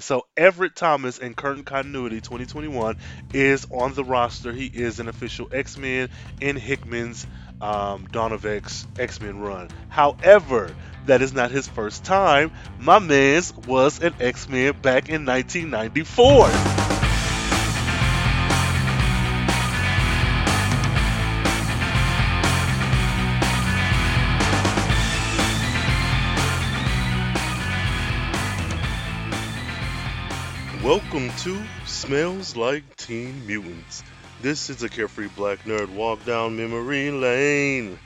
So Everett Thomas in current continuity 2021 is on the roster. He is an official X-Men in Hickman's um, Dawn of X X-Men run. However, that is not his first time. My man's was an X-Men back in 1994. To Smells Like Teen Mutants. This is a carefree black nerd walk down memory lane.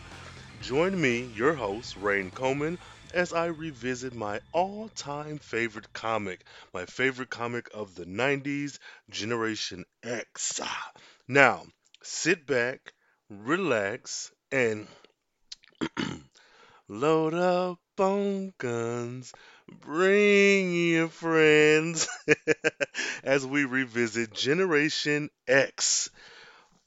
Join me, your host, Rain Coleman, as I revisit my all time favorite comic, my favorite comic of the 90s, Generation X. Now, sit back, relax, and load up on guns. Bring your friends as we revisit Generation X.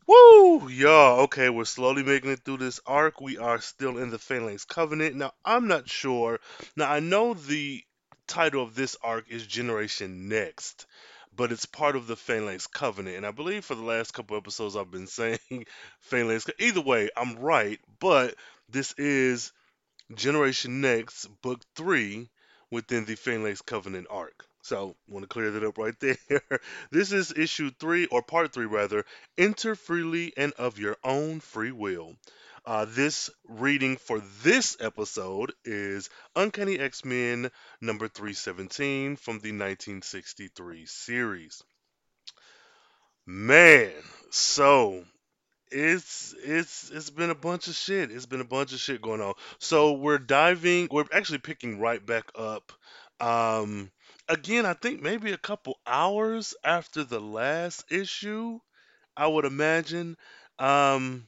Woo! Y'all, okay, we're slowly making it through this arc. We are still in the Phalanx Covenant. Now, I'm not sure. Now, I know the title of this arc is Generation Next, but it's part of the Phalanx Covenant. And I believe for the last couple episodes I've been saying Phalanx. Either way, I'm right, but this is Generation Next, Book 3 within the Phalanx Covenant arc. So, want to clear that up right there. this is issue 3, or part 3 rather. Enter freely and of your own free will. Uh, this reading for this episode is Uncanny X Men number 317 from the 1963 series. Man, so it's it's it's been a bunch of shit. It's been a bunch of shit going on. So we're diving. We're actually picking right back up. Um, again, I think maybe a couple hours after the last issue. I would imagine. Um,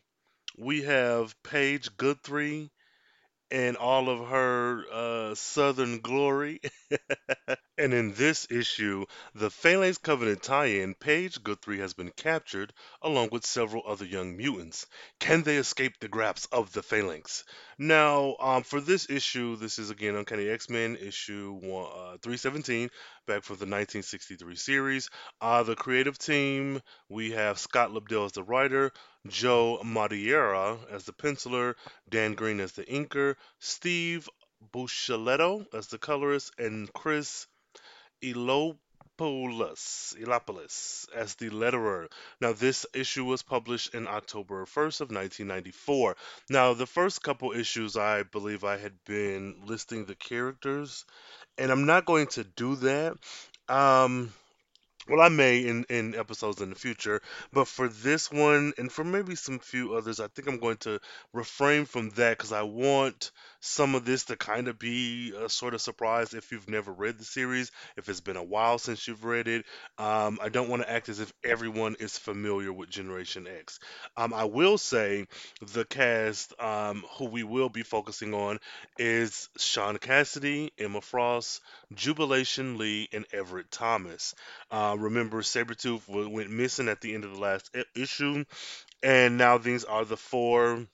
we have Paige Guthrie and all of her uh, southern glory. and in this issue, the Phalanx Covenant tie-in, Paige Guthrie has been captured along with several other young mutants. Can they escape the grasp of the Phalanx? Now, um, for this issue, this is again Uncanny X-Men issue one, uh, 317, back for the 1963 series. Uh, the creative team, we have Scott Lobdell as the writer, Joe Madureira as the penciler, Dan Green as the inker, Steve Buccellato as the colorist, and Chris Eliopoulos as the letterer. Now, this issue was published in October 1st of 1994. Now, the first couple issues, I believe I had been listing the characters, and I'm not going to do that. Um, well, I may in, in episodes in the future, but for this one and for maybe some few others, I think I'm going to refrain from that because I want some of this to kind of be a sort of surprise if you've never read the series, if it's been a while since you've read it. Um, I don't want to act as if everyone is familiar with Generation X. Um, I will say the cast um, who we will be focusing on is Sean Cassidy, Emma Frost, Jubilation Lee, and Everett Thomas. Uh, remember, Sabretooth went missing at the end of the last issue, and now these are the four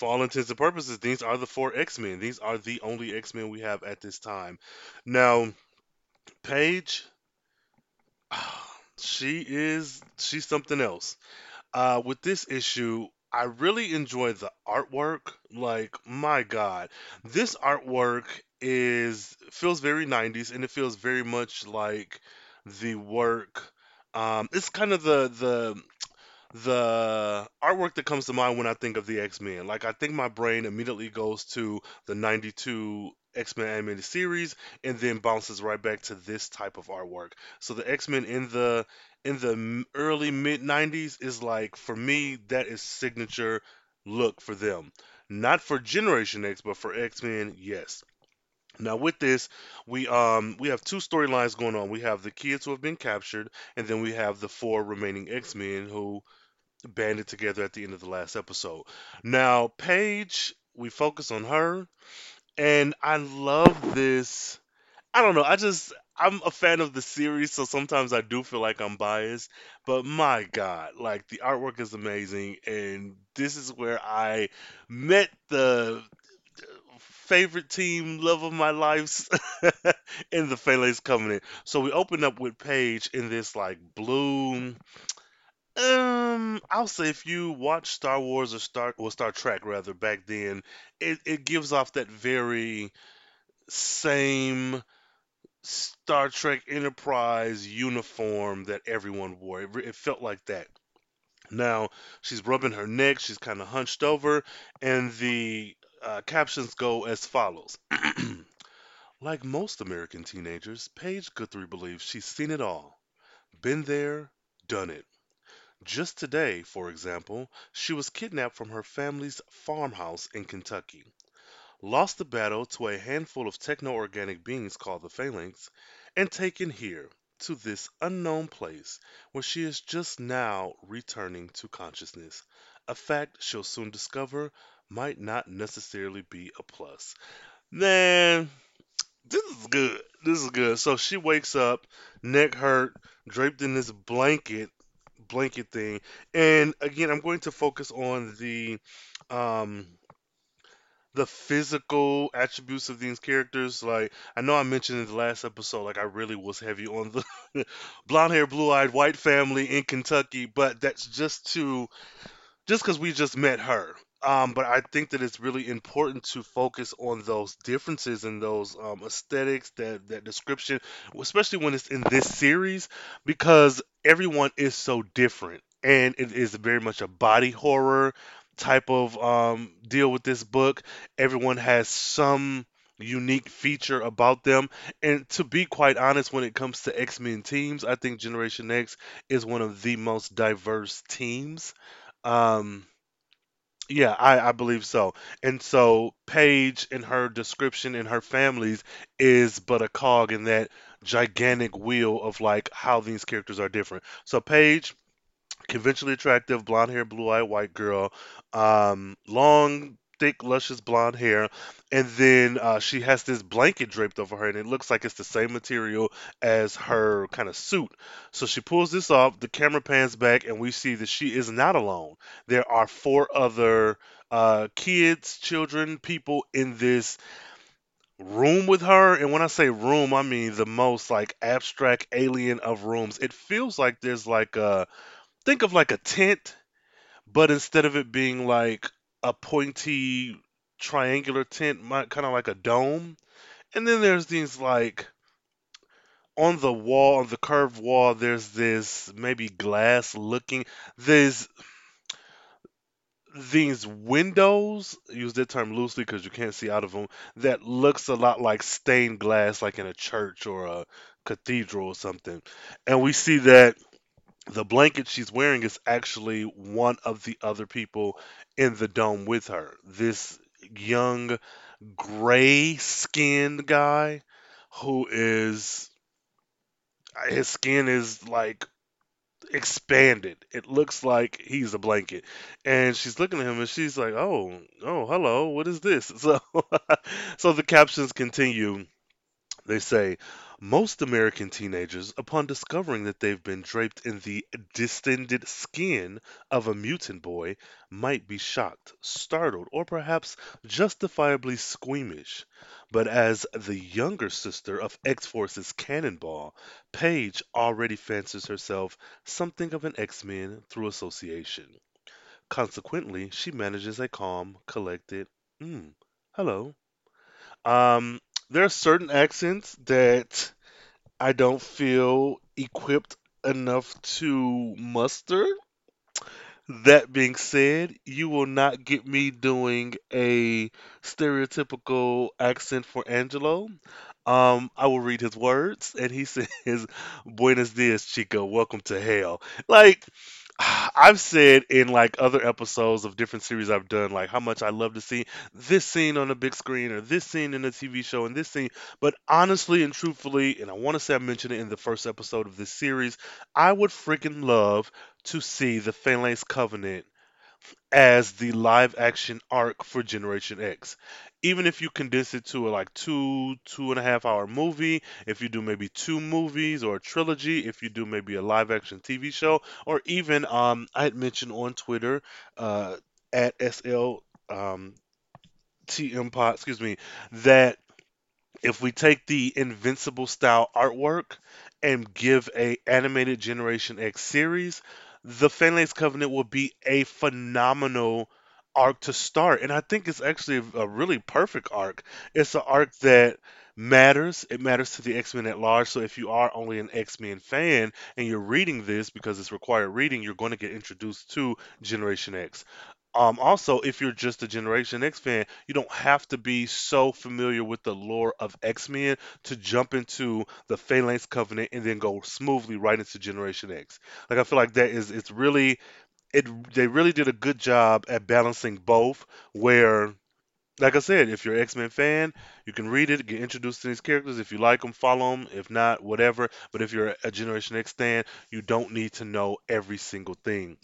for all intents and purposes, these are the four X Men. These are the only X Men we have at this time. Now, Paige, she is she's something else. Uh, with this issue, I really enjoy the artwork. Like, my God, this artwork is feels very 90s, and it feels very much like the work. Um, it's kind of the the the artwork that comes to mind when I think of the X Men. Like, I think my brain immediately goes to the 92 X Men animated series and then bounces right back to this type of artwork. So, the X Men in the in the early mid 90s is like, for me, that is signature look for them. Not for Generation X, but for X Men, yes. Now with this, we um we have two storylines going on. We have the kids who have been captured, and then we have the four remaining X-Men who banded together at the end of the last episode. Now, Paige, we focus on her, and I love this. I don't know. I just I'm a fan of the series, so sometimes I do feel like I'm biased. But my God, like the artwork is amazing, and this is where I met the favorite team, love of my lives in the Phalanx Covenant. So we open up with Paige in this like blue. Um, I'll say if you watch Star Wars or Star or Star Trek rather back then, it, it gives off that very same Star Trek Enterprise uniform that everyone wore. It, it felt like that. Now she's rubbing her neck, she's kind of hunched over, and the uh, captions go as follows. like most American teenagers, Paige Guthrie believes she's seen it all, been there, done it. Just today, for example, she was kidnapped from her family's farmhouse in Kentucky, lost the battle to a handful of techno organic beings called the Phalanx, and taken here, to this unknown place where she is just now returning to consciousness. A fact she'll soon discover might not necessarily be a plus. Man, this is good. This is good. So she wakes up, neck hurt, draped in this blanket blanket thing. And again, I'm going to focus on the um the physical attributes of these characters. Like I know I mentioned in the last episode, like I really was heavy on the blonde hair, blue eyed white family in Kentucky, but that's just to just because we just met her. Um, but I think that it's really important to focus on those differences and those um, aesthetics, that that description, especially when it's in this series, because everyone is so different, and it is very much a body horror type of um, deal with this book. Everyone has some unique feature about them, and to be quite honest, when it comes to X Men teams, I think Generation X is one of the most diverse teams. Um, yeah, I, I believe so. And so Paige in her description in her families is but a cog in that gigantic wheel of like how these characters are different. So Paige conventionally attractive, blonde hair, blue eyed white girl, um, long, thick, luscious blonde hair, and then uh, she has this blanket draped over her, and it looks like it's the same material as her kind of suit. So she pulls this off. The camera pans back, and we see that she is not alone. There are four other uh, kids, children, people in this room with her and when i say room i mean the most like abstract alien of rooms it feels like there's like a think of like a tent, but instead of it being like a pointy triangular tent, kind of like a dome. And then there's these like on the wall, on the curved wall, there's this maybe glass looking. There's these windows, use that term loosely because you can't see out of them, that looks a lot like stained glass, like in a church or a cathedral or something. And we see that the blanket she's wearing is actually one of the other people in the dome with her. This young, gray skinned guy who is, his skin is like expanded. It looks like he's a blanket. And she's looking at him and she's like, oh, oh, hello, what is this? So, so the captions continue. They say, most American teenagers, upon discovering that they've been draped in the distended skin of a mutant boy, might be shocked, startled, or perhaps justifiably squeamish. But as the younger sister of X Force's Cannonball, Paige already fancies herself something of an X Men through association. Consequently, she manages a calm, collected, mm, hello. Um, there are certain accents that I don't feel equipped enough to muster. That being said, you will not get me doing a stereotypical accent for Angelo. Um, I will read his words, and he says, Buenos dias, chico. Welcome to hell. Like, I've said in like other episodes of different series I've done, like how much I love to see this scene on the big screen or this scene in a TV show and this scene. But honestly and truthfully, and I want to say I mentioned it in the first episode of this series, I would freaking love to see the Phalanx Covenant as the live action arc for Generation X. Even if you condense it to a like two, two and a half hour movie, if you do maybe two movies or a trilogy, if you do maybe a live action TV show, or even um I had mentioned on Twitter uh at SL um TM Pot, excuse me, that if we take the Invincible style artwork and give a animated Generation X series, the Phalanx Covenant will be a phenomenal arc to start. And I think it's actually a, really perfect arc. It's an arc that matters. It matters to the X-Men at large. So if you are only an X-Men fan and you're reading this because it's required reading, you're going to get introduced to Generation X. Um, also, if you're just a Generation X fan, you don't have to be so familiar with the lore of X Men to jump into the Phalanx Covenant and then go smoothly right into Generation X. Like I feel like that is it's really it they really did a good job at balancing both. Where, like I said, if you're an X Men fan, you can read it, get introduced to these characters. If you like them, follow them. If not, whatever. But if you're a Generation X fan, you don't need to know every single thing.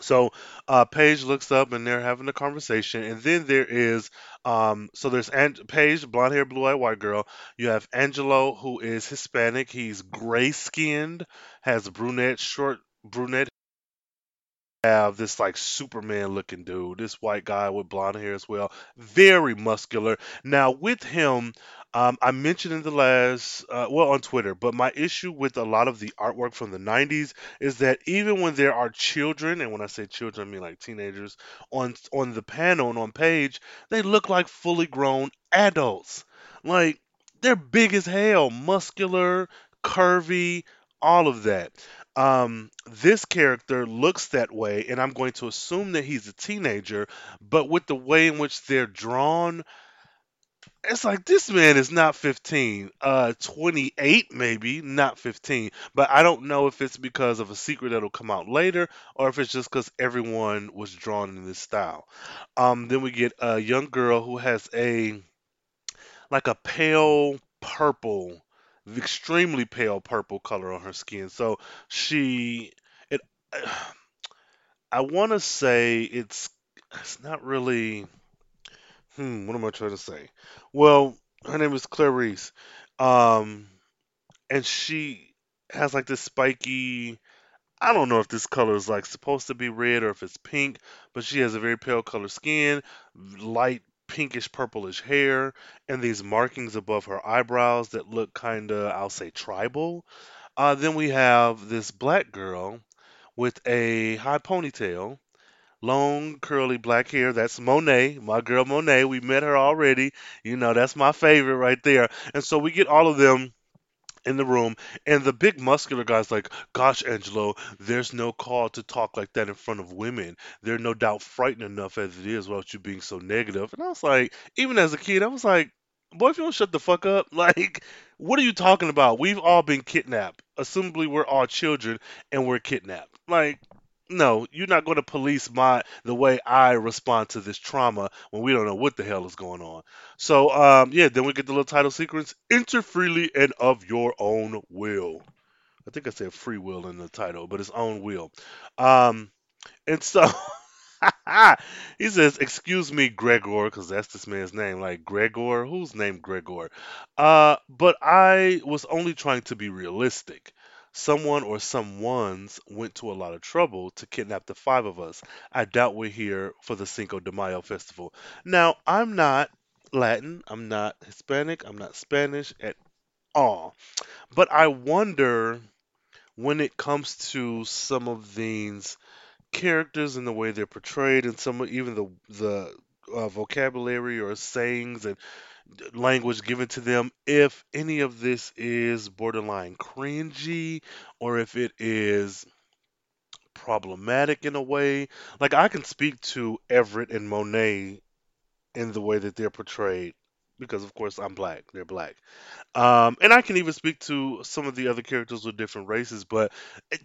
So uh, Paige looks up and they're having a conversation, and then there is um, so there's An- Paige, blonde hair, blue eyed white girl. You have Angelo, who is Hispanic. He's gray skinned, has brunette, short brunette have this like Superman looking dude, this white guy with blonde hair as well, very muscular. Now with him, um, I mentioned in the last, uh, well, on Twitter, but my issue with a lot of the artwork from the 90s is that even when there are children, and when I say children, I mean like teenagers, on on the panel and on page, they look like fully grown adults. Like they're big as hell, muscular, curvy, all of that. Um, this character looks that way, and I'm going to assume that he's a teenager, but with the way in which they're drawn, it's like this man is not 15, uh 28 maybe, not 15. But I don't know if it's because of a secret that'll come out later or if it's just because everyone was drawn in this style. Um, then we get a young girl who has a like a pale purple, extremely pale purple color on her skin. So she it I want to say it's it's not really hmm what am I trying to say? Well, her name is Clarice. Um and she has like this spiky I don't know if this color is like supposed to be red or if it's pink, but she has a very pale color skin, light pinkish purplish hair, and these markings above her eyebrows that look kind of, I'll say, tribal. Uh, then we have this black girl with a high ponytail, long curly black hair. That's Monet, my girl Monet. We met her already. You know, that's my favorite right there. And so we get all of them in the room, and the big muscular guy's like, Gosh, Angelo, there's no call to talk like that in front of women. They're no doubt frightened enough as it is without you being so negative. And I was like, even as a kid, I was like, Boy, if you don't shut the fuck up, like, what are you talking about? We've all been kidnapped. Assumably, we're all children and we're kidnapped. Like, no, you're not going to police my the way I respond to this trauma when we don't know what the hell is going on. So, um, yeah, then we get the little title sequence: "Enter freely and of your own will." I think I said free will in the title, but it's own will. Um, and so he says, "Excuse me, Gregor," because that's this man's name. Like Gregor, who's named Gregor? Uh, but I was only trying to be realistic. Someone or someone's went to a lot of trouble to kidnap the five of us. I doubt we're here for the Cinco de Mayo festival. Now, I'm not Latin, I'm not Hispanic, I'm not Spanish at all. But I wonder when it comes to some of these characters and the way they're portrayed, and some even the the uh, vocabulary or sayings and language given to them, if any of this is borderline cringy or if it is problematic in a way. Like I can speak to Everett and Monet in the way that they're portrayed because of course I'm black. They're black. Um, and I can even speak to some of the other characters with different races, but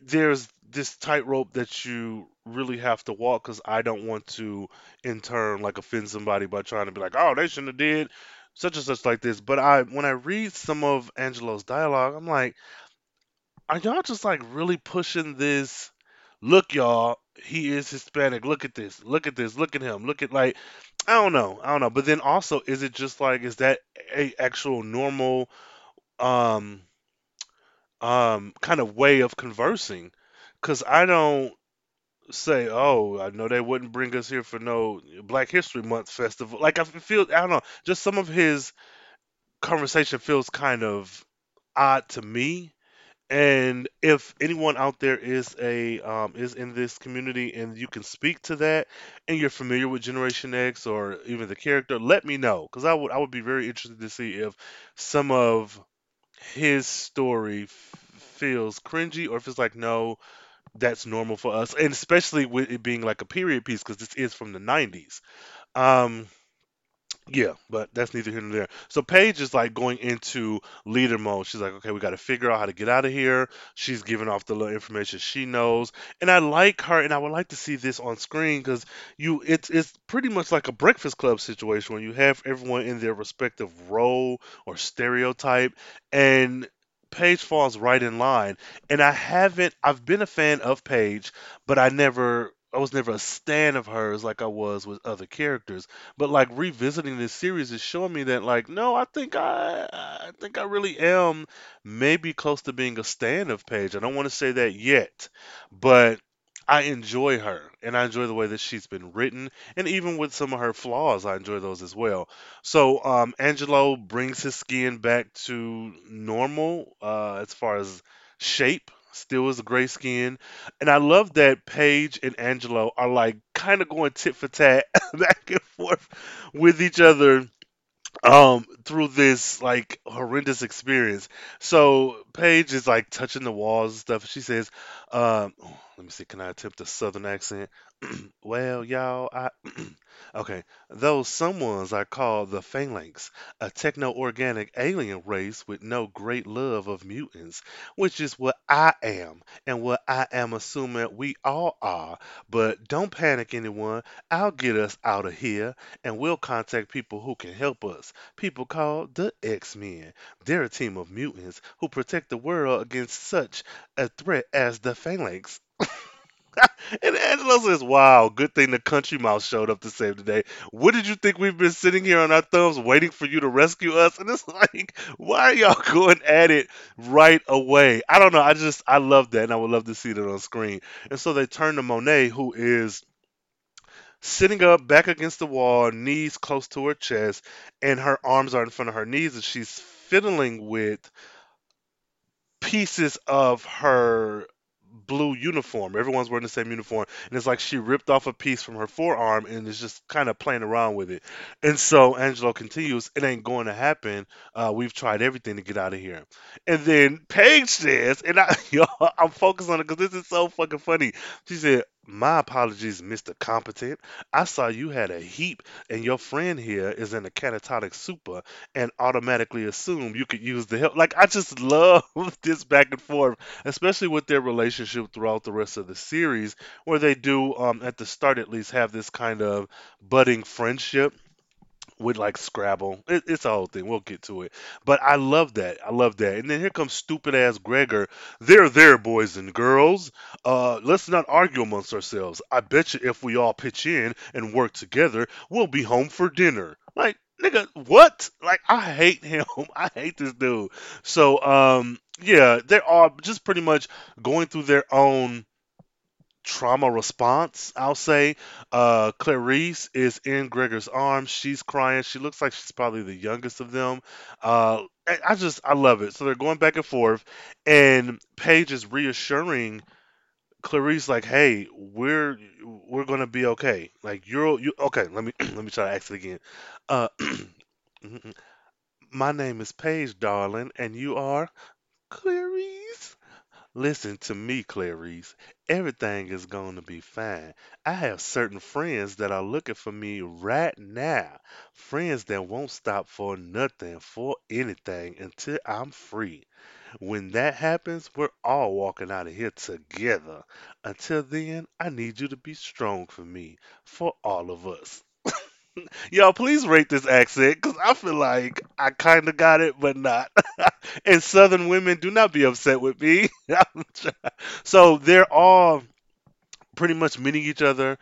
there's this tightrope that you really have to walk because I don't want to, in turn, like offend somebody by trying to be like, oh, they shouldn't have did such and such like this. But I, when I read some of Angelo's dialogue, I'm like, are y'all just like really pushing this? Look, y'all, he is Hispanic. Look at this. Look at this. Look at him. Look at like, I don't know. I don't know. But then also, is it just like, is that a actual normal? um um kind of way of conversing because I don't say, "Oh, I know they wouldn't bring us here for no Black History Month festival." Like I feel, I don't know, just some of his conversation feels kind of odd to me. And if anyone out there is a um, is in this community and you can speak to that, and you're familiar with Generation X or even the character, let me know because I would I would be very interested to see if some of his story f- feels cringy or if it's like no, that's normal for us, and especially with it being like a period piece because this is from the 90s. Um, yeah, but that's neither here nor there. So Paige is like going into leader mode. She's like, okay, we got to figure out how to get out of here. She's giving off the little information she knows, and I like her, and I would like to see this on screen because you, it's it's pretty much like a Breakfast Club situation where you have everyone in their respective role or stereotype, and Paige falls right in line. And I haven't, I've been a fan of Paige, but I never. I was never a stan of hers like I was with other characters. But like revisiting this series is showing me that like no, I think I I think I really am maybe close to being a stan of Paige. I don't want to say that yet, but I enjoy her and I enjoy the way that she's been written and even with some of her flaws I enjoy those as well. So um Angelo brings his skin back to normal uh as far as shape. Still is gray skin. And I love that Paige and Angelo are like kind of going tit for tat back and forth with each other um through this like horrendous experience. So Paige is like touching the walls and stuff. She says, um let me see, can I attempt a southern accent? well, y'all, I okay. Those someones are called the Phalanx, a techno-organic alien race with no great love of mutants, which is what I am and what I am assuming we all are. But don't panic anyone. I'll get us out of here and we'll contact people who can help us people called the X-Men. They're a team of mutants who protect the world against such a threat as the Phalanx. and Angelo says, Wow, good thing the country mouse showed up to save the day. What did you think we've been sitting here on our thumbs waiting for you to rescue us? And it's like, why are y'all going at it right away? I don't know. I just, I love that. And I would love to see that on screen. And so they turn to Monet, who is sitting up back against the wall, knees close to her chest, and her arms are in front of her knees, and she's fiddling with pieces of her blue uniform. Everyone's wearing the same uniform, and it's like she ripped off a piece from her forearm and is just kind of playing around with it. And so Angelo continues, "It ain't going to happen. Uh, we've tried everything to get out of here." And then Paige says, and I, yo, I'm focused on it because this is so fucking funny. She said. My apologies, Mr. Competent. I saw you had a heap, and your friend here is in a catatonic super, and automatically assumed you could use the help. Like, I just love this back and forth especially with their relationship throughout the rest of the series, where they do, um, at the start at least, have this kind of budding friendship with like Scrabble. It, it's a whole thing. We'll get to it. But I love that. I love that. And then here comes stupid ass Gregor. There, there, boys and girls. Uh, let's not argue amongst ourselves. I bet you if we all pitch in and work together, we'll be home for dinner. Like, nigga, what? Like, I hate him. I hate this dude. So, um, yeah, they're all just pretty much going through their own trauma response, I'll say. Uh, Clarice is in Gregor's arms. She's crying. She looks like she's probably the youngest of them. Uh, I just, I love it. So they're going back and forth, and Paige is reassuring Clarice, like, "Hey, we're we're gonna be okay. Like, you're you okay? Let me let me try to ask it again. Uh, my name is Paige, darling, and you are Clarice." Listen to me, Clarice. Everything is going to be fine. I have certain friends that are looking for me right now. Friends that won't stop for nothing, for anything until I'm free. When that happens, we're all walking out of here together. Until then, I need you to be strong for me, for all of us. Y'all, please rate this accent because I feel like I kind of got it, but not. and Southern women, do not be upset with me. so they're all pretty much meeting each other,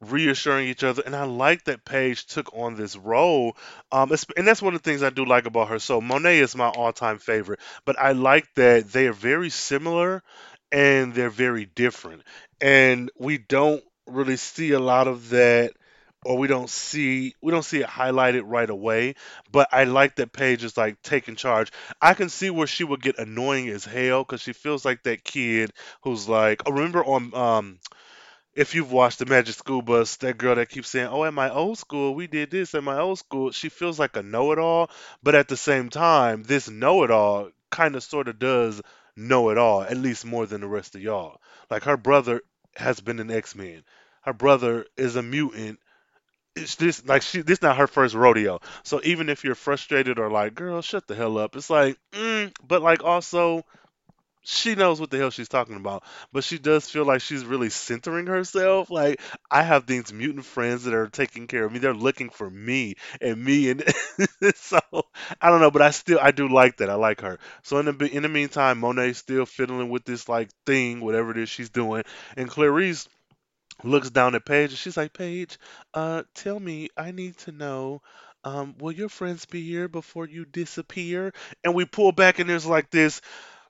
reassuring each other, and I like that Paige took on this role. Um, and that's one of the things I do like about her. So Monet is my all-time favorite, but I like that they are very similar and they're very different. And we don't really see a lot of that or we don't see we don't see it highlighted right away. But I like that Paige is like taking charge. I can see where she would get annoying as hell because she feels like that kid who's like, oh, remember on um if you've watched the Magic School Bus, that girl that keeps saying, "Oh, at my old school, we did this. At my old school," she feels like a know-it-all, but at the same time, this know-it-all kind of sort of does know it all, at least more than the rest of y'all. Like her brother has been an X-Men. Her brother is a mutant. It's this like she this not her first rodeo. So even if you're frustrated or like, girl, shut the hell up, it's like, mm, but like also she knows what the hell she's talking about, but she does feel like she's really centering herself. Like I have these mutant friends that are taking care of me. They're looking for me and me, and so I don't know. But I still I do like that. I like her. So in the in the meantime, Monet's still fiddling with this like thing, whatever it is she's doing, and Clarice looks down at Paige and she's like, Paige, uh, tell me, I need to know, um, will your friends be here before you disappear? And we pull back and there's like this.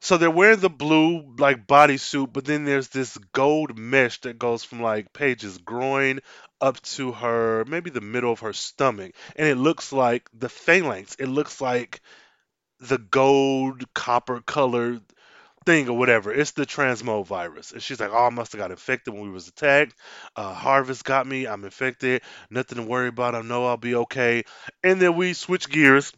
So they're wearing the blue like bodysuit, but then there's this gold mesh that goes from like Paige's groin up to her maybe the middle of her stomach, and it looks like the phalanx. It looks like the gold copper colored thing or whatever. It's the transmode virus. And she's like, oh, I must have got infected when we was attacked. Uh, Harvest got me. I'm infected. Nothing to worry about. I know I'll be okay. And then we switch gears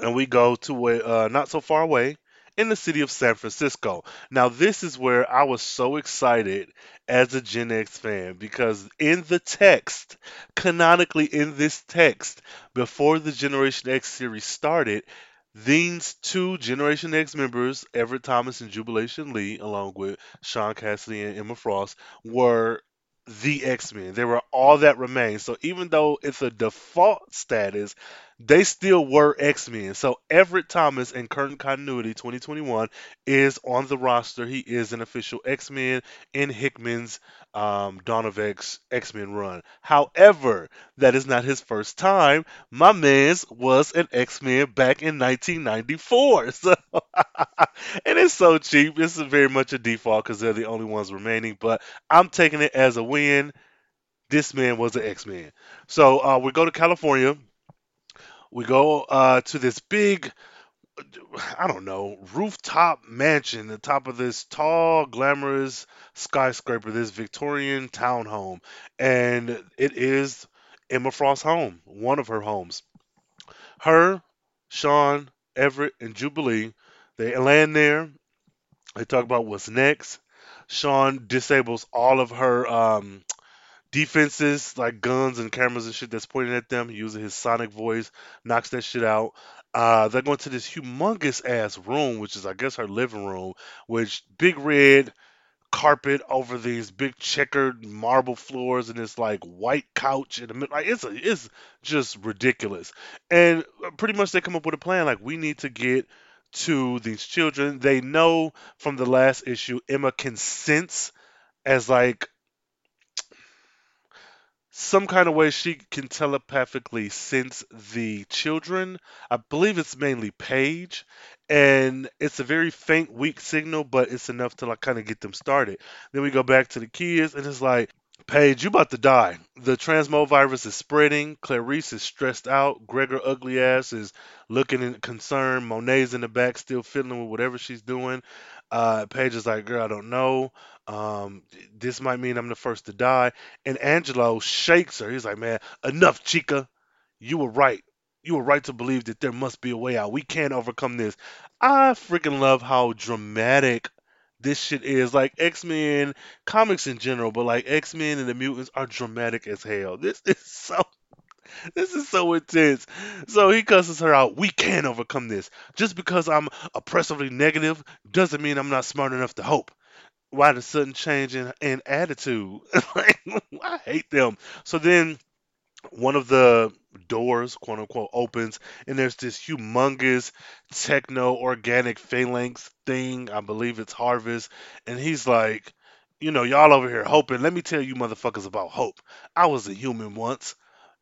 and we go to a uh, not so far away in the city of San Francisco. Now, this is where I was so excited as a Gen X fan because in the text, canonically in this text, before the Generation X series started, these two Generation X members, Everett Thomas and Jubilation Lee, along with Sean Cassidy and Emma Frost, were the X Men. They were all that remained. So even though it's a default status, they still were X Men. So Everett Thomas in current continuity 2021 is on the roster. He is an official X Men in Hickman's um, Dawn of X X Men run. However, that is not his first time. My man's was an X Men back in 1994. So and it's so cheap. It's very much a default because they're the only ones remaining. But I'm taking it as a win. This man was an X Men. So uh, we go to California. We go uh, to this big, I don't know, rooftop mansion, the top of this tall, glamorous skyscraper, this Victorian townhome. And it is Emma Frost's home, one of her homes. Her, Sean, Everett, and Jubilee, they land there. They talk about what's next. Sean disables all of her um, defenses, like guns and cameras and shit that's pointing at them, using his sonic voice, knocks that shit out. Uh, they're going to this humongous ass room, which is, I guess, her living room, which big red carpet over these big checkered marble floors and this like white couch in the middle. Like it's a, it's just ridiculous. And uh, pretty much they come up with a plan. Like we need to get to these children. They know from the last issue Emma can sense as like some kind of way she can telepathically sense the children. I believe it's mainly Paige, and it's a very faint, weak signal, but it's enough to like kind of get them started. Then we go back to the kids, and it's like, Paige, you about to die. The transmode virus is spreading. Clarice is stressed out. Gregor ugly ass is looking in concern. Monet's in the back still fiddling with whatever she's doing. Uh, Paige is like, girl, I don't know. Um, this might mean I'm the first to die. And Angelo shakes her. He's like, man, enough, Chica. You were right. You were right to believe that there must be a way out. We can't overcome this. I freaking love how dramatic this shit is. Like X Men, comics in general, but like X Men and the mutants are dramatic as hell. This is so. This is so intense. So he cusses her out. We can overcome this. Just because I'm oppressively negative doesn't mean I'm not smart enough to hope. Why the sudden change in, in attitude? I hate them. So then one of the doors, quote unquote, opens, and there's this humongous techno organic phalanx thing. I believe it's Harvest. And he's like, you know, y'all over here hoping. Let me tell you motherfuckers about hope. I was a human once.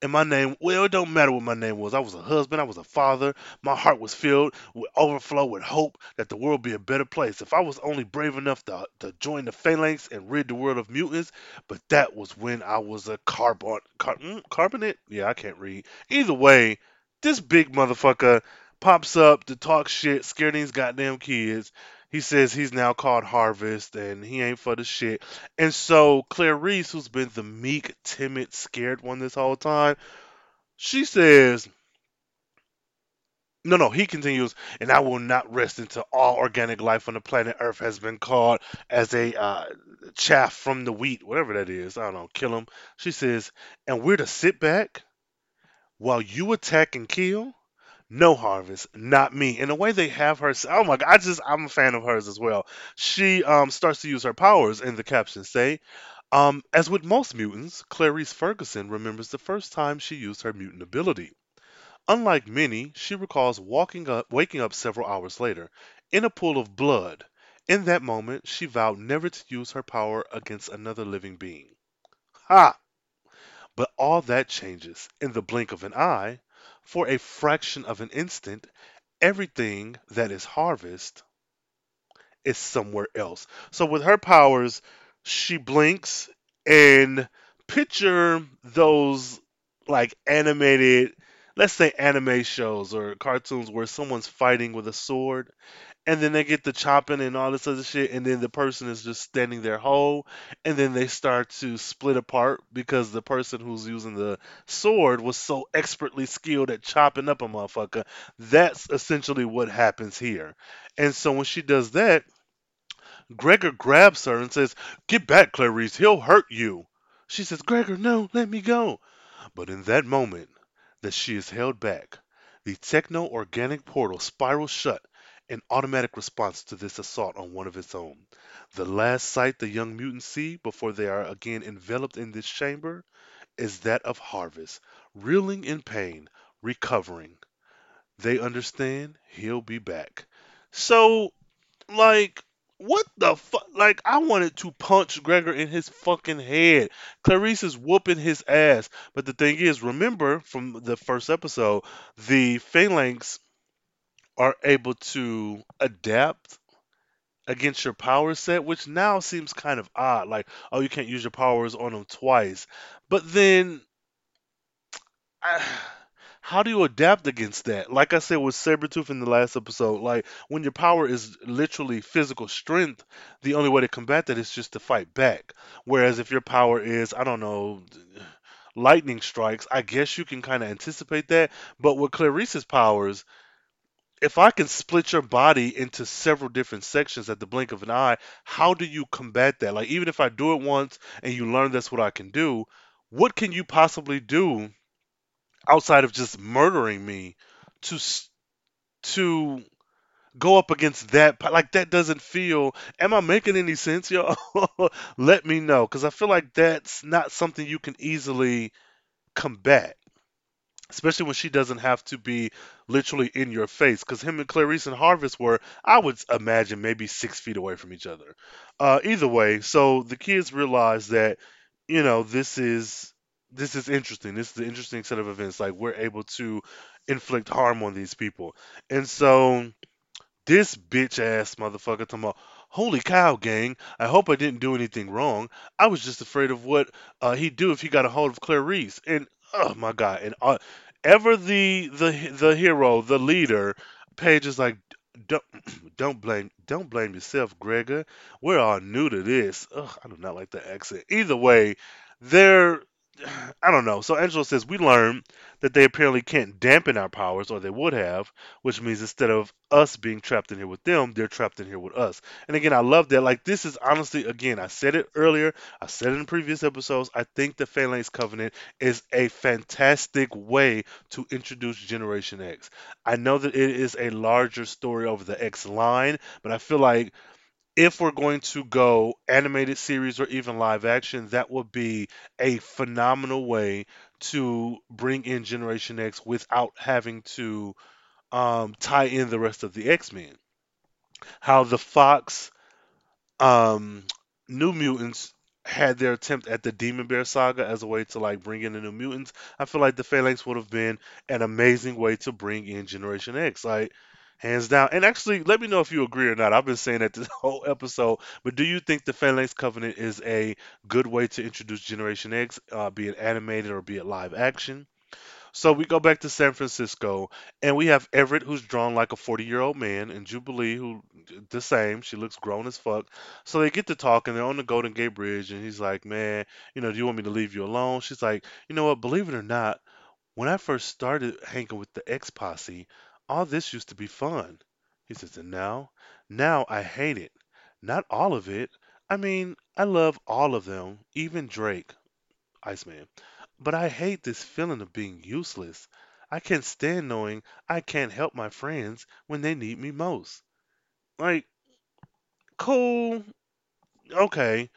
And my name, well, it don't matter what my name was. I was a husband, I was a father. My heart was filled with overflow with hope that the world be a better place. If I was only brave enough to, to join the phalanx and rid the world of mutants, but that was when I was a carbon, car, mm, carbonate? Yeah, I can't read. Either way, this big motherfucker pops up to talk shit, scare these goddamn kids. He says he's now called Harvest and he ain't for the shit. And so Clarice, who's been the meek, timid, scared one this whole time, she says, no, no, he continues, and I will not rest until all organic life on the planet Earth has been called as a uh, chaff from the wheat, whatever that is. I don't know, kill him. She says, and we're to sit back while you attack and kill? No harvest, not me. And the way they have her, oh my god, I just I'm a fan of hers as well. She um starts to use her powers, and the captions say, um, as with most mutants, Clarice Ferguson remembers the first time she used her mutant ability. Unlike many, she recalls walking up, waking up several hours later in a pool of blood. In that moment, she vowed never to use her power against another living being. Ha! But all that changes in the blink of an eye. For a fraction of an instant, everything that is harvest is somewhere else. So with her powers, she blinks and picture those like animated, let's say anime shows or cartoons where someone's fighting with a sword and then they get the chopping and all this other shit, and then the person is just standing there whole, and then they start to split apart because the person who's using the sword was so expertly skilled at chopping up a motherfucker. That's essentially what happens here. And so when she does that, Gregor grabs her and says, Get back, Clarice, he'll hurt you. She says, Gregor, no, let me go. But in that moment that she is held back, the techno organic portal spirals shut in automatic response to this assault on one of its own. The last sight the young mutants see before they are again enveloped in this chamber is that of Harvest, reeling in pain, recovering. They understand he'll be back. So, like, what the fuck? Like, I wanted to punch Gregor in his fucking head. Clarice is whooping his ass. But the thing is, remember from the first episode, the Phalanx are able to adapt against your power set, which now seems kind of odd. Like, oh, you can't use your powers on them twice. But then, how do you adapt against that? Like I said with Sabretooth in the last episode, like when your power is literally physical strength, the only way to combat that is just to fight back. Whereas if your power is, I don't know, lightning strikes, I guess you can kind of anticipate that. But with Clarice's powers, if I can split your body into several different sections at the blink of an eye, how do you combat that? Like, even if I do it once and you learn that's what I can do, what can you possibly do outside of just murdering me to to go up against that? Like, that doesn't feel. Am I making any sense, yo? Let me know, because I feel like that's not something you can easily combat especially when she doesn't have to be literally in your face because him and clarice and harvest were i would imagine maybe six feet away from each other uh, either way so the kids realize that you know this is this is interesting this is an interesting set of events like we're able to inflict harm on these people and so this bitch ass motherfucker talking about, holy cow, gang, I hope I didn't do anything wrong. I was just afraid of what uh, he'd do if he got a hold of Clarice. And oh my god, and uh, ever the the the hero, the leader, Paige is like, don't don't blame don't blame yourself, Gregor. We're all new to this. Ugh, I do not like the accent. Either way, they're I don't know. So Angela says we learned that they apparently can't dampen our powers, or they would have, which means instead of us being trapped in here with them, they're trapped in here with us. And again, I love that. Like this is honestly, again, I said it earlier, I said it in previous episodes. I think the Phalanx Covenant is a fantastic way to introduce Generation X. I know that it is a larger story over the X line, but I feel like if we're going to go animated series or even live action, that would be a phenomenal way to bring in Generation X without having to um, tie in the rest of the X Men. How the Fox um, New Mutants had their attempt at the Demon Bear saga as a way to like bring in the new mutants, I feel like the Phalanx would have been an amazing way to bring in Generation X. Like hands down. And actually, let me know if you agree or not. I've been saying that this whole episode, but do you think the Phalanx Covenant is a good way to introduce Generation X, uh, be it animated or be it live action? So we go back to San Francisco, and we have Everett, who's drawn like a 40-year-old man, and Jubilee, who the same. She looks grown as fuck. So they get to talking. They're on the Golden Gate Bridge, and he's like, "Man, you know, do you want me to leave you alone?" She's like, "You know what? Believe it or not, when I first started hanging with the X Posse, all this used to be fun." He says, "And now, now I hate it. Not all of it. I mean, I love all of them, even Drake." Iceman. But I hate this feeling of being useless. I can't stand knowing I can't help my friends when they need me most. Like, cool, okay.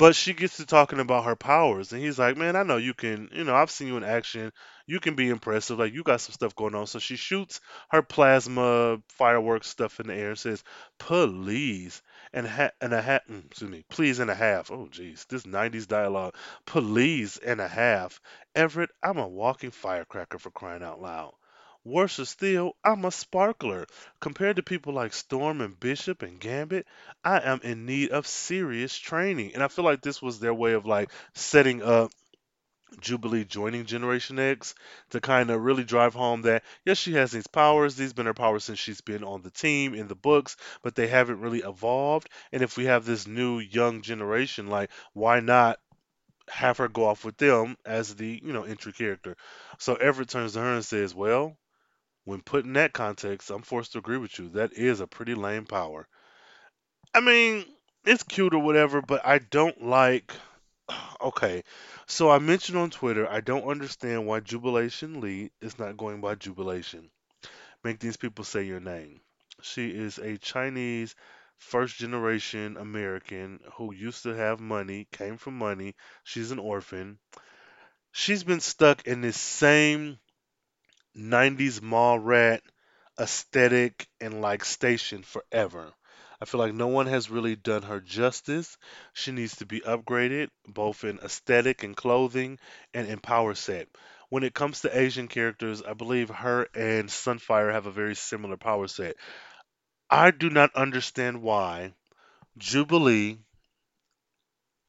But she gets to talking about her powers, and he's like, "Man, I know you can. You know, I've seen you in action. You can be impressive. Like, you got some stuff going on." So she shoots her plasma fireworks stuff in the air and says, "Please." And ha- and a hat, mm, excuse me, please and a half. Oh, jeez, this '90s dialogue. Please and a half. Everett, I'm a walking firecracker for crying out loud. Worse still, I'm a sparkler. Compared to people like Storm and Bishop and Gambit, I am in need of serious training. And I feel like this was their way of like setting up Jubilee joining Generation X to kind of really drive home that yes, she has these powers. These been her powers since she's been on the team in the books, but they haven't really evolved. And if we have this new young generation, like why not have her go off with them as the you know entry character? So Everett turns to her and says, "Well." When put in that context, I'm forced to agree with you. That is a pretty lame power. I mean, it's cute or whatever, but I don't like. Okay, so I mentioned on Twitter, I don't understand why Jubilation Lee is not going by Jubilation. Make these people say your name. She is a Chinese first generation American who used to have money, came from money. She's an orphan. She's been stuck in this same 90s mall rat aesthetic and like station forever. I feel like no one has really done her justice. She needs to be upgraded both in aesthetic and clothing and in power set. When it comes to Asian characters, I believe her and Sunfire have a very similar power set. I do not understand why Jubilee,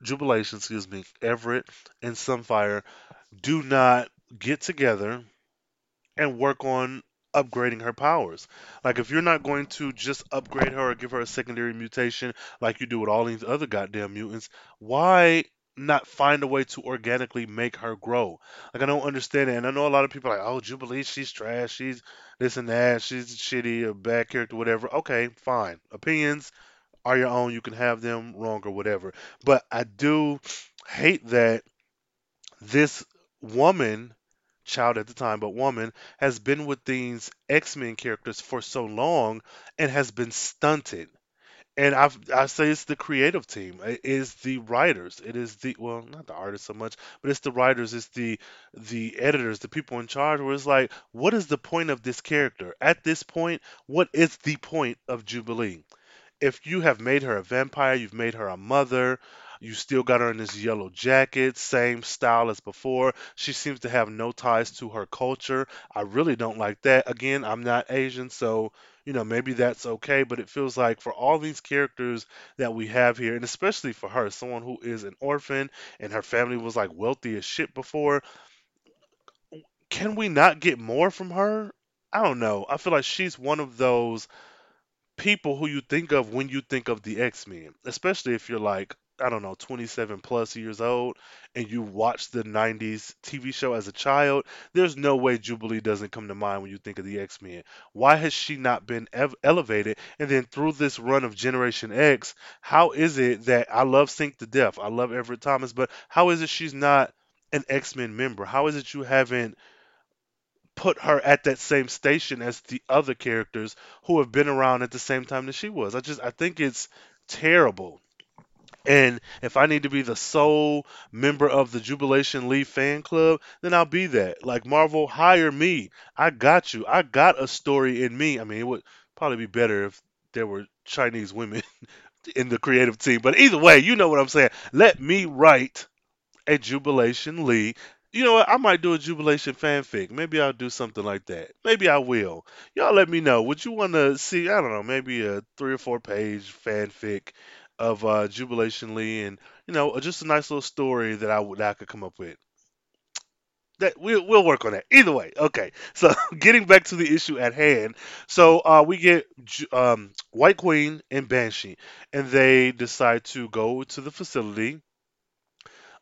Jubilation, excuse me, Everett and Sunfire do not get together and work on upgrading her powers. Like if you're not going to just upgrade her or give her a secondary mutation like you do with all these other goddamn mutants, why not find a way to organically make her grow? Like I don't understand it. And I know a lot of people are like, oh Jubilee, she's trash, she's this and that, she's shitty, a bad character, whatever. Okay, fine. Opinions are your own. You can have them wrong or whatever. But I do hate that this woman child at the time, but woman, has been with these X Men characters for so long and has been stunted. And I've, I say it's the creative team. It is the writers. It is the well, not the artists so much, but it's the writers. It's the the editors, the people in charge. Where it's like, what is the point of this character at this point? What is the point of Jubilee? if you have made her a vampire, you've made her a mother, you still got her in this yellow jacket, same style as before. She seems to have no ties to her culture. I really don't like that. Again, I'm not Asian, so you know, maybe that's okay, but it feels like for all these characters that we have here, and especially for her, someone who is an orphan and her family was like wealthy as shit before, can we not get more from her? I don't know. I feel like she's one of those people who you think of when you think of the X-Men, especially if you're like, I don't know, 27 plus years old and you watched the 90s TV show as a child, there's no way Jubilee doesn't come to mind when you think of the X-Men. Why has she not been ev- elevated? And then through this run of Generation X, how is it that I love Synch to Death, I love Everett Thomas, but how is it she's not an X-Men member? How is it you haven't put her at that same station as the other characters who have been around at the same time that she was. I just I think it's terrible. And if I need to be the sole member of the Jubilation Lee fan club, then I'll be that. Like Marvel, hire me. I got you. I got a story in me. I mean, it would probably be better if there were Chinese women in the creative team. But either way, you know what I'm saying. Let me write a Jubilation Lee. You know what? I might do a Jubilation fanfic. Maybe I'll do something like that. Maybe I will. Y'all let me know. Would you want to see, I don't know, maybe a three or four page fanfic of uh, Jubilation Lee and, you know, just a nice little story that I would that I could come up with. That we'll, we'll work on that. Either way, okay. So getting back to the issue at hand, so uh, we get um, White Queen and Banshee, and they decide to go to the facility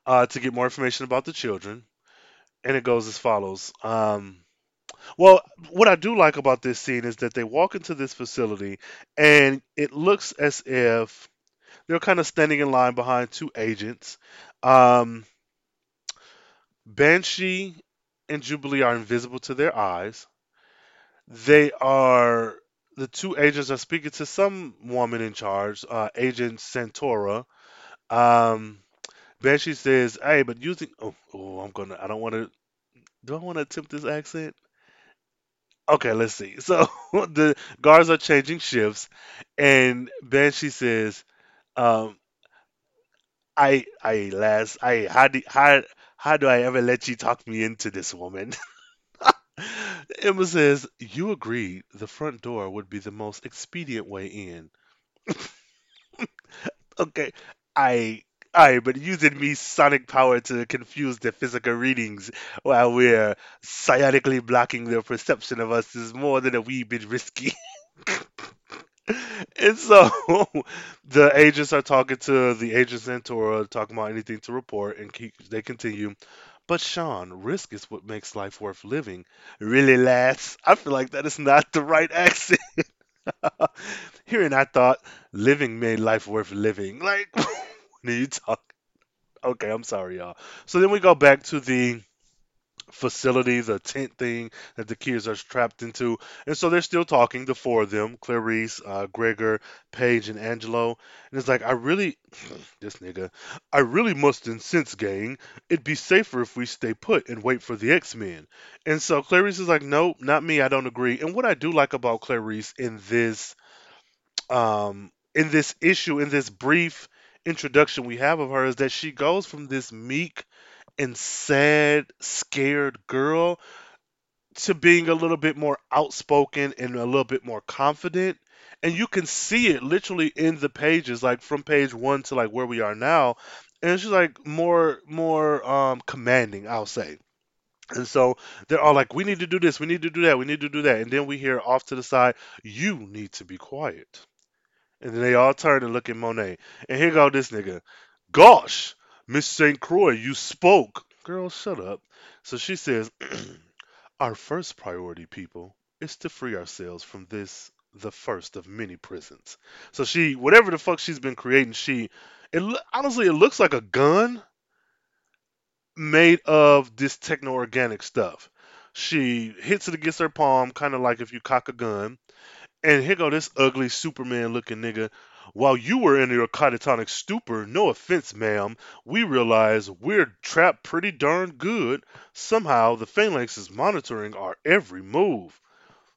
uh, to get more information about the children. And it goes as follows. Um, well, what I do like about this scene is that they walk into this facility, and it looks as if they're kind of standing in line behind two agents. Um, Banshee and Jubilee are invisible to their eyes. They are the two agents are speaking to some woman in charge, uh, Agent Santora. Um, Banshee says, "Hey, but using oh, oh I'm gonna I don't want to do I want to attempt this accent? Okay, let's see. So the guards are changing shifts, and Banshee says, um, "I I lass I how do how how do I ever let you talk me into this woman?" Emma says, "You agreed the front door would be the most expedient way in." Okay, I, I, but using me sonic power to confuse the physical readings while we're psionically blocking their perception of us is more than a wee bit risky. And so the agents are talking to the agent Santora, talking about anything to report, and they continue. But Sean, risk is what makes life worth living. Really, lads, I feel like that is not the right accent. Hearing I thought living made life worth living. Like, when you talk. Okay, I'm sorry, y'all. So then we go back to the facility, the tent thing that the kids are trapped into. And so they're still talking, the four of them, Clarice, uh, Gregor, Paige, and Angelo. And it's like, I really, this nigga, I really must incense, gang. It'd be safer if we stay put and wait for the X-Men. And so Clarice is like, nope, not me, I don't agree. And what I do like about Clarice in this, um, in this issue, in this brief introduction we have of her is that she goes from this meek and sad, scared girl to being a little bit more outspoken and a little bit more confident. And you can see it literally in the pages, like from page one to like where we are now. And she's like more more um commanding, I'll say. And so they're all like, We need to do this, we need to do that, we need to do that. And then we hear off to the side, You need to be quiet. And then they all turn and look at Monet. And here go this nigga. Gosh, Miss St. Croix, you spoke. Girl, shut up. So she says, Our first priority, people, is to free ourselves from this, the first of many prisons. So she, whatever the fuck she's been creating, she, it honestly, it looks like a gun made of this techno organic stuff. She hits it against her palm, kind of like if you cock a gun. And here go this ugly Superman looking nigga. While you were in your catatonic stupor, no offense, ma'am, we realize we're trapped pretty darn good. Somehow the Phalanx is monitoring our every move.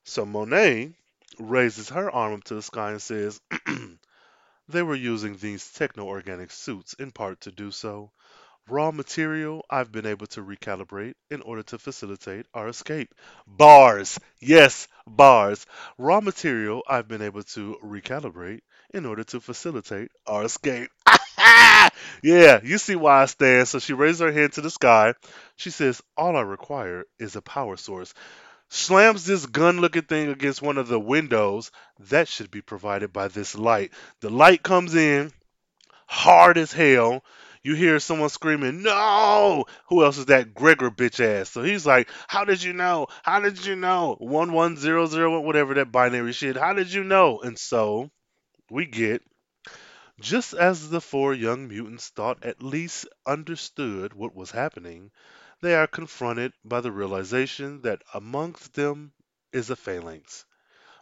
So Monet raises her arm up to the sky and says, They were using these techno organic suits in part to do so. Raw material I've been able to recalibrate in order to facilitate our escape. Bars! Yes, bars. Raw material I've been able to recalibrate in order to facilitate our escape. yeah, you see why I stand. So she raises her hand to the sky. She says, All I require is a power source. Slams this gun looking thing against one of the windows. That should be provided by this light. The light comes in hard as hell. You hear someone screaming, "No!" Who else is that? Gregor bitch ass. So he's like, "How did you know? How did you know? One one zero zero whatever that binary shit. How did you know?" And so we get just as the four young mutants thought at least understood what was happening, they are confronted by the realization that amongst them is a phalanx.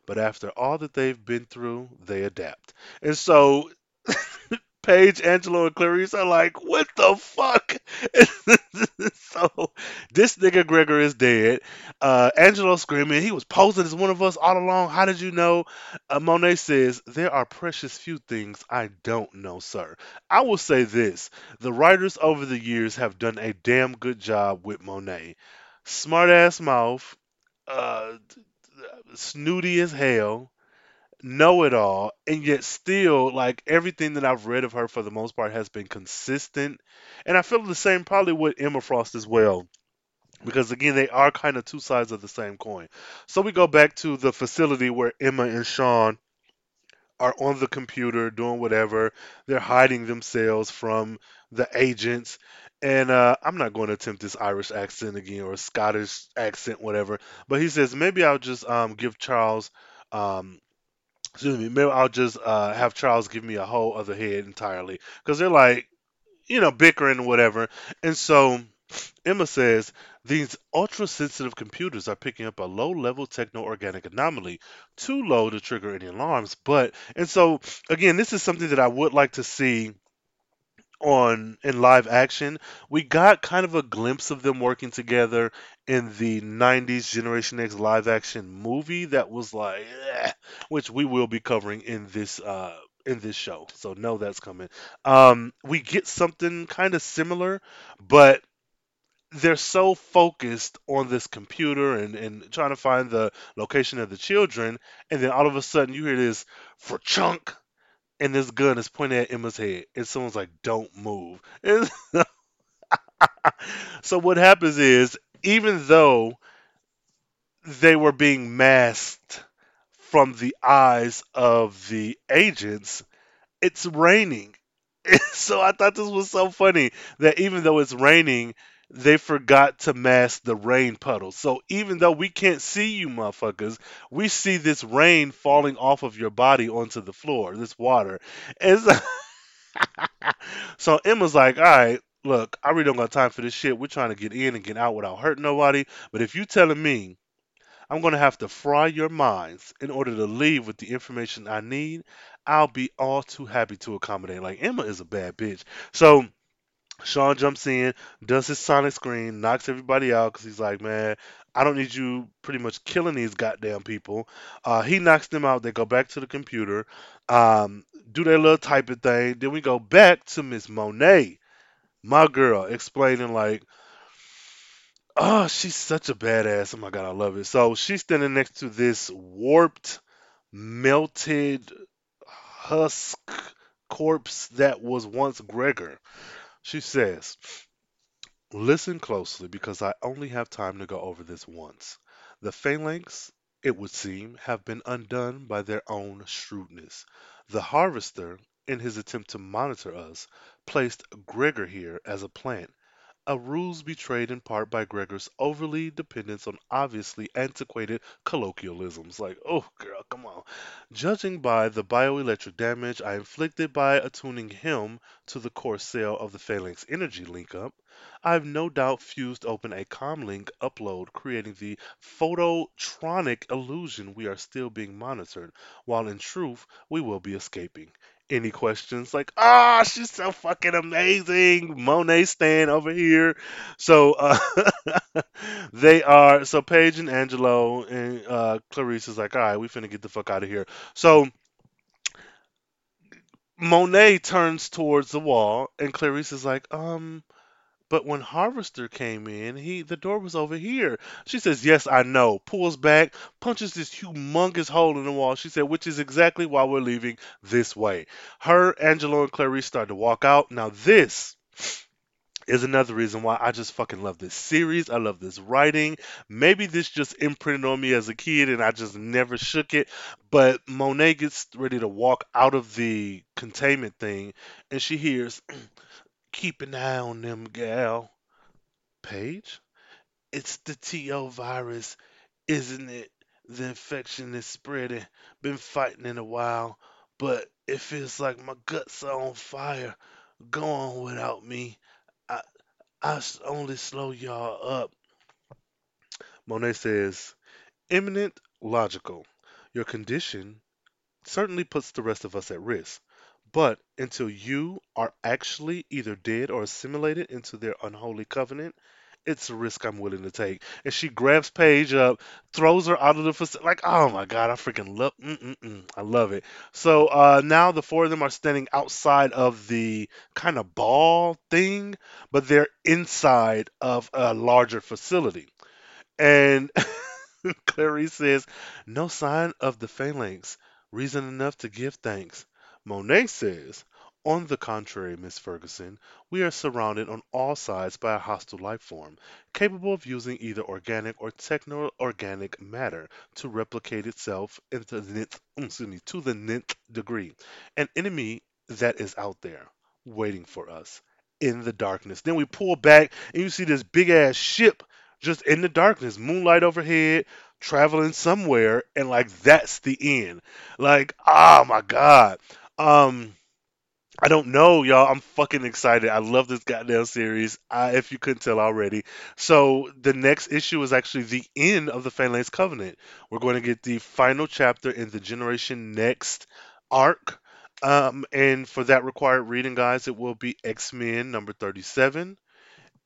But after all that they've been through, they adapt. And so Paige, Angelo, and Clarice are like, what the fuck? so this nigga Gregor is dead. Uh, Angelo screaming, he was posing as one of us all along. How did you know? Uh, Monet says, there are precious few things I don't know, sir. I will say this the writers over the years have done a damn good job with Monet. Smart ass mouth, uh, snooty as hell know it all, and yet still, like everything that I've read of her for the most part has been consistent. And I feel the same probably with Emma Frost as well. Because again, they are kind of two sides of the same coin. So we go back to the facility where Emma and Sean are on the computer doing whatever. They're hiding themselves from the agents. And uh, I'm not going to attempt this Irish accent again or Scottish accent, whatever. But he says maybe I'll just um, give Charles um, excuse me, maybe I'll just uh, have Charles give me a whole other head entirely because they're like, you know, bickering whatever. And so Emma says these ultra sensitive computers are picking up a low level techno organic anomaly, too low to trigger any alarms. But, and so again, this is something that I would like to see on in live action. We got kind of a glimpse of them working together in the 90s Generation X live action movie that was like eh, which we will be covering in this uh in this show. So know that's coming. Um we get something kind of similar, but they're so focused on this computer and, and trying to find the location of the children, and then all of a sudden you hear this for chunk and this gun is pointed at Emma's head, and someone's like, "Don't move." So what happens is, even though they were being masked from the eyes of the agents, it's raining. so I thought this was so funny that even though it's raining, they forgot to mask the rain puddles. So even though we can't see you motherfuckers, we see this rain falling off of your body onto the floor, this water. So Emma's like, all right, look, I really don't got time for this shit. We're trying to get in and get out without hurting nobody. But if you telling me I'm going to have to fry your minds in order to leave with the information I need, I'll be all too happy to accommodate. Like Emma is a bad bitch. So Sean jumps in, does his sonic screen, knocks everybody out because he's like, man, I don't need you pretty much killing these goddamn people. Uh, he knocks them out. They go back to the computer, um, do their little typing thing. Then we go back to Miss Monet, my girl, explaining like, oh, she's such a badass. Oh my god, I love it. So she's standing next to this warped, melted husk corpse that was once Gregor. She says, Listen closely because I only have time to go over this once. The phalanx, it would seem, have been undone by their own shrewdness. The harvester, in his attempt to monitor us, placed Gregor here as a plant, a ruse betrayed in part by Gregor's overly dependence on obviously antiquated colloquialisms. Like, oh, girl, come on. Judging by the bioelectric damage I inflicted by attuning him to the core cell of the Phalanx energy link up, I've no doubt fused open a comlink upload, creating the phototronic illusion we are still being monitored, while in truth we will be escaping any questions. Like ah she's so fucking amazing. Monet stand over here. So uh they are so paige and angelo and uh clarice is like all right we finna get the fuck out of here. So monet turns towards the wall and clarice is like um but when Harvester came in, he the door was over here. She says, "Yes, I know." Pulls back, punches this humongous hole in the wall. She said, "Which is exactly why we're leaving this way." Her, Angelo, and Clarice start to walk out. Now this is another reason why I just fucking love this series. I love this writing. Maybe this just imprinted on me as a kid and I just never shook it. But Monet gets ready to walk out of the containment thing and she hears Keep an eye on them, gal. Paige? It's the TO virus, isn't it? The infection is spreading. Been fighting in a while, but it feels like my guts are on fire. Go on without me. I I only slow y'all up. Monet says, imminent logical. Your condition certainly puts the rest of us at risk, But until you are actually either dead or assimilated into their unholy covenant, it's a risk I'm willing to take. And she grabs Paige up, throws her out of the facility. Like, oh my god, I freaking love, mm-mm-mm, I love it. So uh, now the four of them are standing outside of the kind of ball thing, but they're inside of a larger facility. And Clarice says, No sign of the phalanx. Reason enough to give thanks. Monet says, On the contrary, Miss Ferguson, we are surrounded on all sides by a hostile life form, capable of using either organic or techno-organic matter to replicate itself into the mm, excuse me, to the nth degree. An enemy that is out there, waiting for us in the darkness. Then we pull back and you see this big ass ship just in the darkness, moonlight overhead, traveling somewhere, and like that's the end. Like, oh my god. Um, I don't know, y'all. I'm fucking excited. I love this goddamn series. I, if you couldn't tell already. So the next issue is actually the end of the Phalanx Covenant. We're going to get the final chapter in the Generation Next arc. Um, and for that required reading, guys, it will be X Men number 37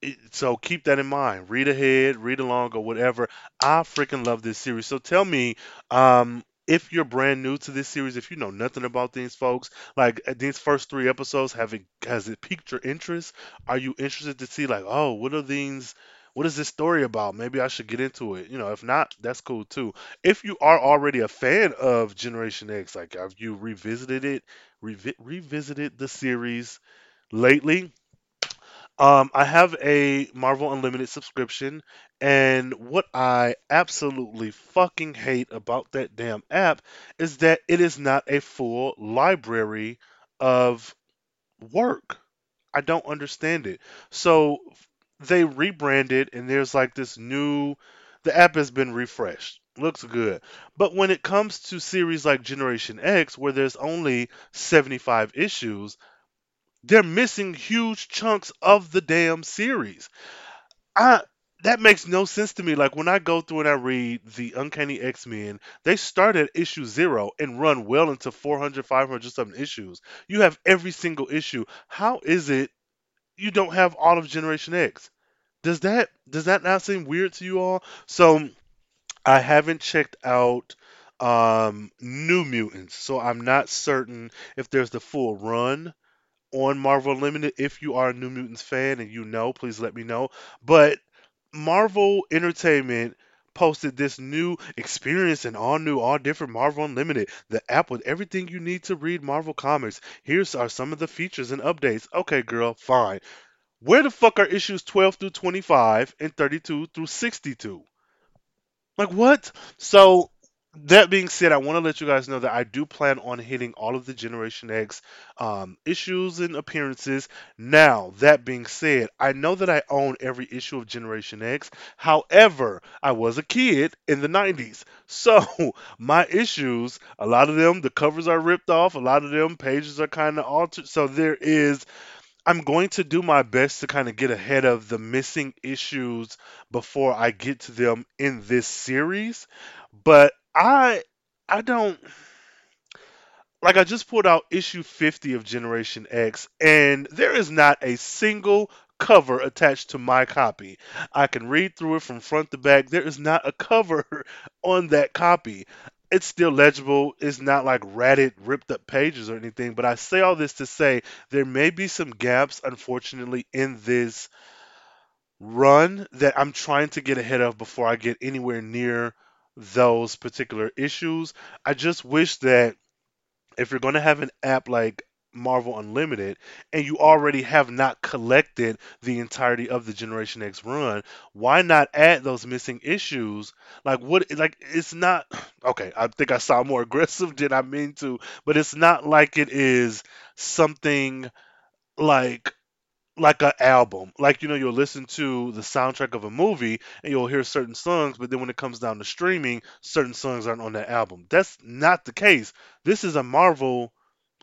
it- so keep that in mind. Read ahead, read along, or whatever. I freaking love this series. So tell me, um, if you're brand new to this series, if you know nothing about these folks, like uh, these first three episodes, have it has it piqued your interest? Are you interested to see like, oh, what are these? What is this story about? Maybe I should get into it. You know, if not, that's cool too. If you are already a fan of Generation X, like have you revisited it, revi- revisited the series lately? Um, I have a Marvel Unlimited subscription, and what I absolutely fucking hate about that damn app is that it is not a full library of work. I don't understand it. So they rebranded, and there's like this new. The app has been refreshed. Looks good. But when it comes to series like Generation X, where there's only 75 issues, they're missing huge chunks of the damn series. I that makes no sense to me. Like when I go through and I read the Uncanny X-Men, they start at issue zero and run well into 400, 500 something issues. You have every single issue. How is it you don't have all of Generation X? Does that does that not seem weird to you all? So I haven't checked out um New Mutants, so I'm not certain if there's the full run on Marvel Unlimited. If you are a New Mutants fan and you know, please let me know. But Marvel Entertainment posted this new experience and all new, all different Marvel Unlimited, the app with everything you need to read Marvel comics. Here's are some of the features and updates. Okay, girl, fine. Where the fuck are issues 12 through 25 and 32 through 62? Like what? So that being said, I want to let you guys know that I do plan on hitting all of the Generation X um, issues and appearances. Now, that being said, I know that I own every issue of Generation X. However, I was a kid in the 90s. So, my issues, a lot of them, the covers are ripped off, a lot of them, pages are kind of altered. So, there is I'm going to do my best to kind of get ahead of the missing issues before I get to them in this series. But I I don't like I just pulled out issue 50 of Generation X and there is not a single cover attached to my copy. I can read through it from front to back. There is not a cover on that copy. It's still legible. It's not like ratted, ripped up pages or anything. But I say all this to say there may be some gaps, unfortunately, in this run that I'm trying to get ahead of before I get anywhere near those particular issues. I just wish that if you're going to have an app like Marvel Unlimited and you already have not collected the entirety of the Generation X run, why not add those missing issues? Like what like it's not okay, I think I sound more aggressive than I mean to, but it's not like it is something like like an album. Like you know, you'll listen to the soundtrack of a movie and you'll hear certain songs, but then when it comes down to streaming, certain songs aren't on that album. That's not the case. This is a Marvel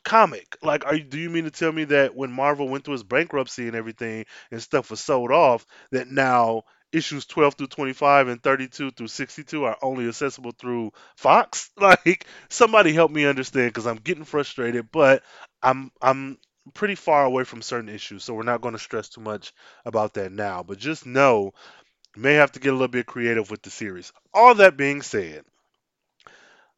comic. Like, are you, do you mean to tell me that when Marvel went through its bankruptcy and everything and stuff was sold off, that now issues 12 through 25 and 32 through 62 are only accessible through Fox. Like somebody help me understand cuz I'm getting frustrated, but I'm I'm pretty far away from certain issues, so we're not going to stress too much about that now. But just know you may have to get a little bit creative with the series. All that being said,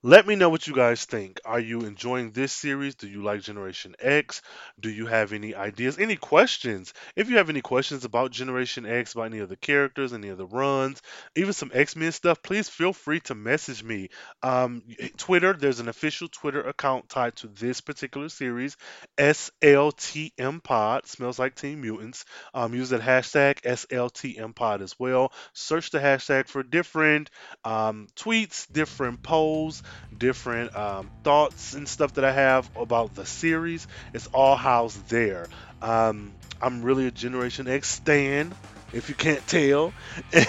let me know what you guys think. Are you enjoying this series? Do you like Generation X? Do you have any ideas, any questions? If you have any questions about Generation X, about any of the characters, any of the runs, even some X Men stuff, please feel free to message me. Um, Twitter, there's an official Twitter account tied to this particular series, SLTM Pod, smells like Teen Mutants. Um, use that hashtag SLTM Pod as well. Search the hashtag for different um, tweets, different polls different um, thoughts and stuff that I have about the series. It's all housed there. Um, I'm really a Generation X stan, if you can't tell.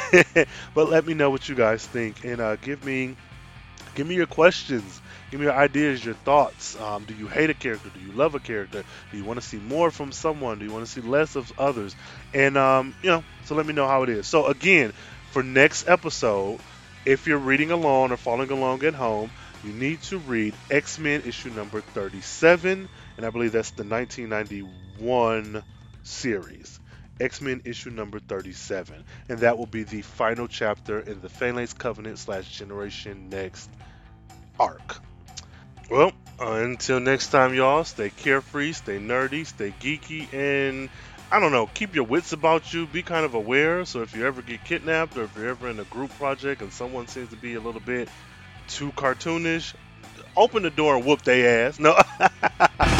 but let me know what you guys think and uh, give me give me your questions. Give me your ideas, your thoughts. Um, do you hate a character? Do you love a character? Do you want to see more from someone? Do you want to see less of others? And um, you know, so let me know how it is. So again, for next episode, if you're reading along or following along at home, you need to read X Men issue number 37, and I believe that's the 1991 series. X Men issue number 37, and that will be the final chapter in the Phalanx Covenant slash Generation Next arc. Well, until next time, y'all, stay carefree, stay nerdy, stay geeky, and I don't know, keep your wits about you. Be kind of aware. So if you ever get kidnapped or if you're ever in a group project and someone seems to be a little bit too cartoonish, open the door and whoop their ass. No.